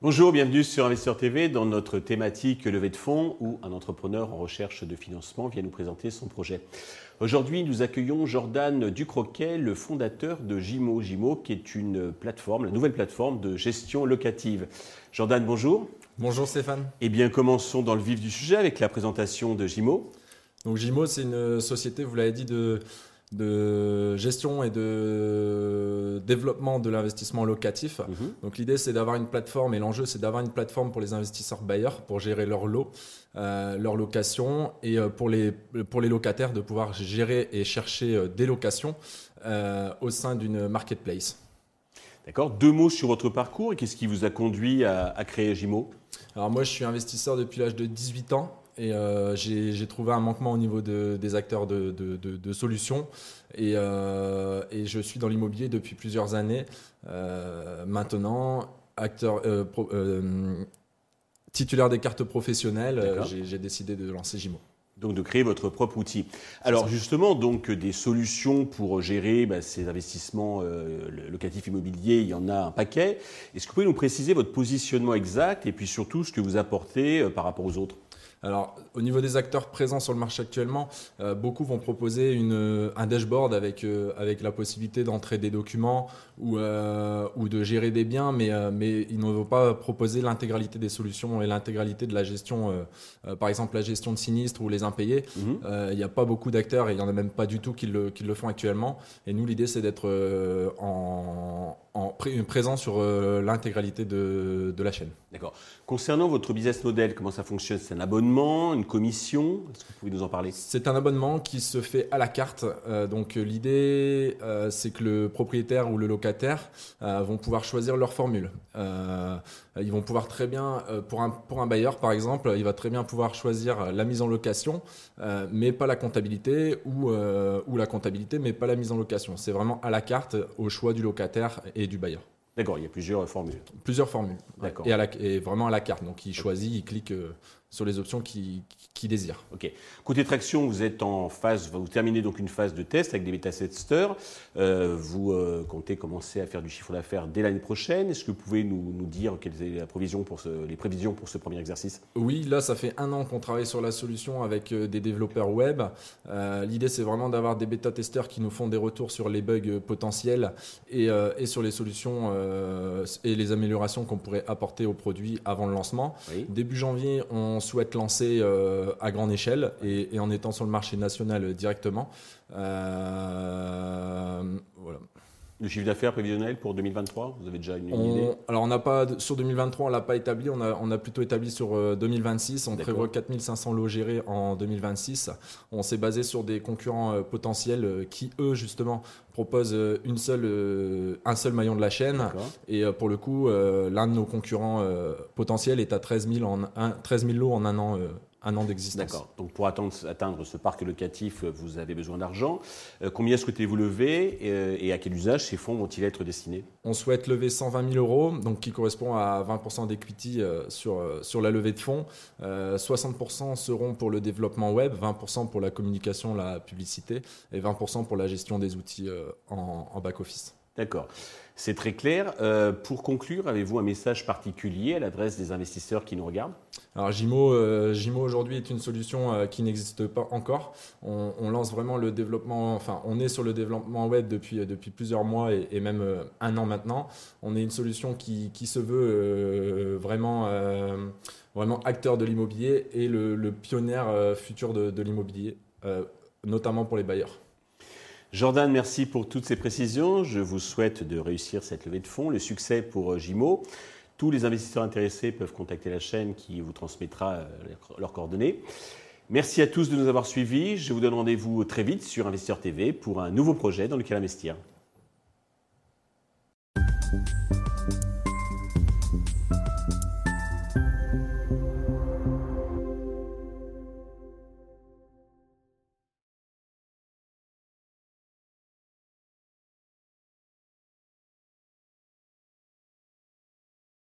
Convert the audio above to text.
Bonjour, bienvenue sur Investisseur TV dans notre thématique levée de fonds où un entrepreneur en recherche de financement vient nous présenter son projet. Aujourd'hui, nous accueillons Jordan Ducroquet, le fondateur de Gimo. Gimo, qui est une plateforme, la nouvelle plateforme de gestion locative. Jordan, bonjour. Bonjour Stéphane. Eh bien, commençons dans le vif du sujet avec la présentation de Gimo. Donc Gimo, c'est une société, vous l'avez dit, de de gestion et de développement de l'investissement locatif. Mhm. Donc l'idée c'est d'avoir une plateforme et l'enjeu c'est d'avoir une plateforme pour les investisseurs bailleurs pour gérer leur lot, euh, leur location et euh, pour les, pour les locataires de pouvoir gérer et chercher euh, des locations au sein d'une marketplace. D'accord. Deux mots sur votre parcours et qu'est-ce qui vous a conduit à, à créer Gimo? Alors moi je suis investisseur depuis l'âge de 18 ans. Et euh, j'ai trouvé un manquement au niveau des acteurs de, solutions. Euh, et, je suis dans l'immobilier depuis plusieurs années. Euh, maintenant, acteur, titulaire des cartes professionnelles, j'ai décidé de lancer Gimo. Donc de créer votre propre outil. Alors justement, donc des solutions pour gérer bah, ces investissements locatifs immobiliers, il y en a un paquet. Est-ce que vous pouvez nous préciser votre positionnement exact et puis surtout ce que vous apportez par rapport aux autres? Alors, au niveau des acteurs présents sur le marché actuellement, euh, beaucoup vont proposer une, un dashboard avec, euh, avec la possibilité d'entrer des documents ou, euh, ou de gérer des biens, mais, mais ils ne vont pas proposer l'intégralité des solutions et l'intégralité de la gestion, par exemple la gestion de sinistres ou les impayés. Mhm. Il n'y a pas beaucoup d'acteurs et il n'y en a même pas du tout qui le, qui le font actuellement. Et nous, l'idée, c'est d'être en, en présent sur l'intégralité de, de la chaîne. D'accord. Concernant votre business model, comment ça fonctionne? C'est un abonnement, une commission? Est-ce que vous pouvez nous en parler? C'est un abonnement qui se fait à la carte. Euh, donc l'idée, euh, c'est que le propriétaire ou le locataire euh, vont pouvoir choisir leur formule. ils vont pouvoir très bien, pour un, pour un bailleur par exemple, il va très bien pouvoir choisir la mise en location, mais pas la comptabilité, ou, ou la comptabilité, mais pas la mise en location. C'est vraiment à la carte au choix du locataire et du bailleur. D'accord, il y a plusieurs formules. Plusieurs formules. D'accord. Et, et, vraiment à la carte. Donc il choisit, il clique euh, sur les options qu'il désire. Ok. Côté traction, vous êtes en phase, vous terminez donc une phase de test avec des bêta-testeurs. Euh, vous euh, comptez commencer à faire du chiffre d'affaires dès l'année prochaine. Est-ce que vous pouvez nous, nous dire quelles sont la provision pour ce, les prévisions pour ce premier exercice? Oui, là, ça fait un an qu'on travaille sur la solution avec euh, des développeurs web. Euh, l'idée, c'est vraiment d'avoir des bêta-testeurs qui nous font des retours sur les bugs potentiels et, et sur les solutions et les améliorations qu'on pourrait apporter au produit avant le lancement. Début janvier, on souhaite lancer euh, à grande échelle et, en étant sur le marché national directement. Euh. Le chiffre d'affaires prévisionnel pour 2023, vous avez déjà une, idée? Alors on n'a pas sur 2023, on l'a pas établi, on a, on a plutôt établi sur 2026. Euh, on prévoit 4500 lots gérés en 2026. On s'est basé sur des concurrents potentiels qui eux justement proposent une seule, un seul maillon de la chaîne. Et pour le coup, l'un de nos concurrents potentiels est à 13 000, en, 13 000 lots en un an un an d'existence. D'accord. Donc pour atteindre, atteindre, ce parc locatif, vous avez besoin d'argent. Euh, combien souhaitez-vous lever euh, et, à quel usage ces fonds vont-ils être destinés? On souhaite lever 120 000 euros, donc qui correspond à 20% d'equity euh, sur, sur la levée de fonds. 60% seront pour le développement web, 20% pour la communication, la publicité et 20% pour la gestion des outils en, en back-office. D'accord. C'est très clair. Euh, pour conclure, avez-vous un message particulier à l'adresse des investisseurs qui nous regardent? Alors euh, aujourd'hui est une solution euh, qui n'existe pas encore. On, lance vraiment le développement, enfin on est sur le développement web depuis, plusieurs mois et, même un an maintenant. On est une solution qui, se veut vraiment, vraiment acteur de l'immobilier et le, le pionnier futur de l'immobilier, notamment pour les bailleurs. Jordan, merci pour toutes ces précisions. Je vous souhaite de réussir cette levée de fonds, le succès pour euh, Gimo. Tous les investisseurs intéressés peuvent contacter la chaîne qui vous transmettra euh, leurs coordonnées. Merci à tous de nous avoir suivis. Je vous donne rendez-vous très vite sur Investisseur TV pour un nouveau projet dans lequel investir.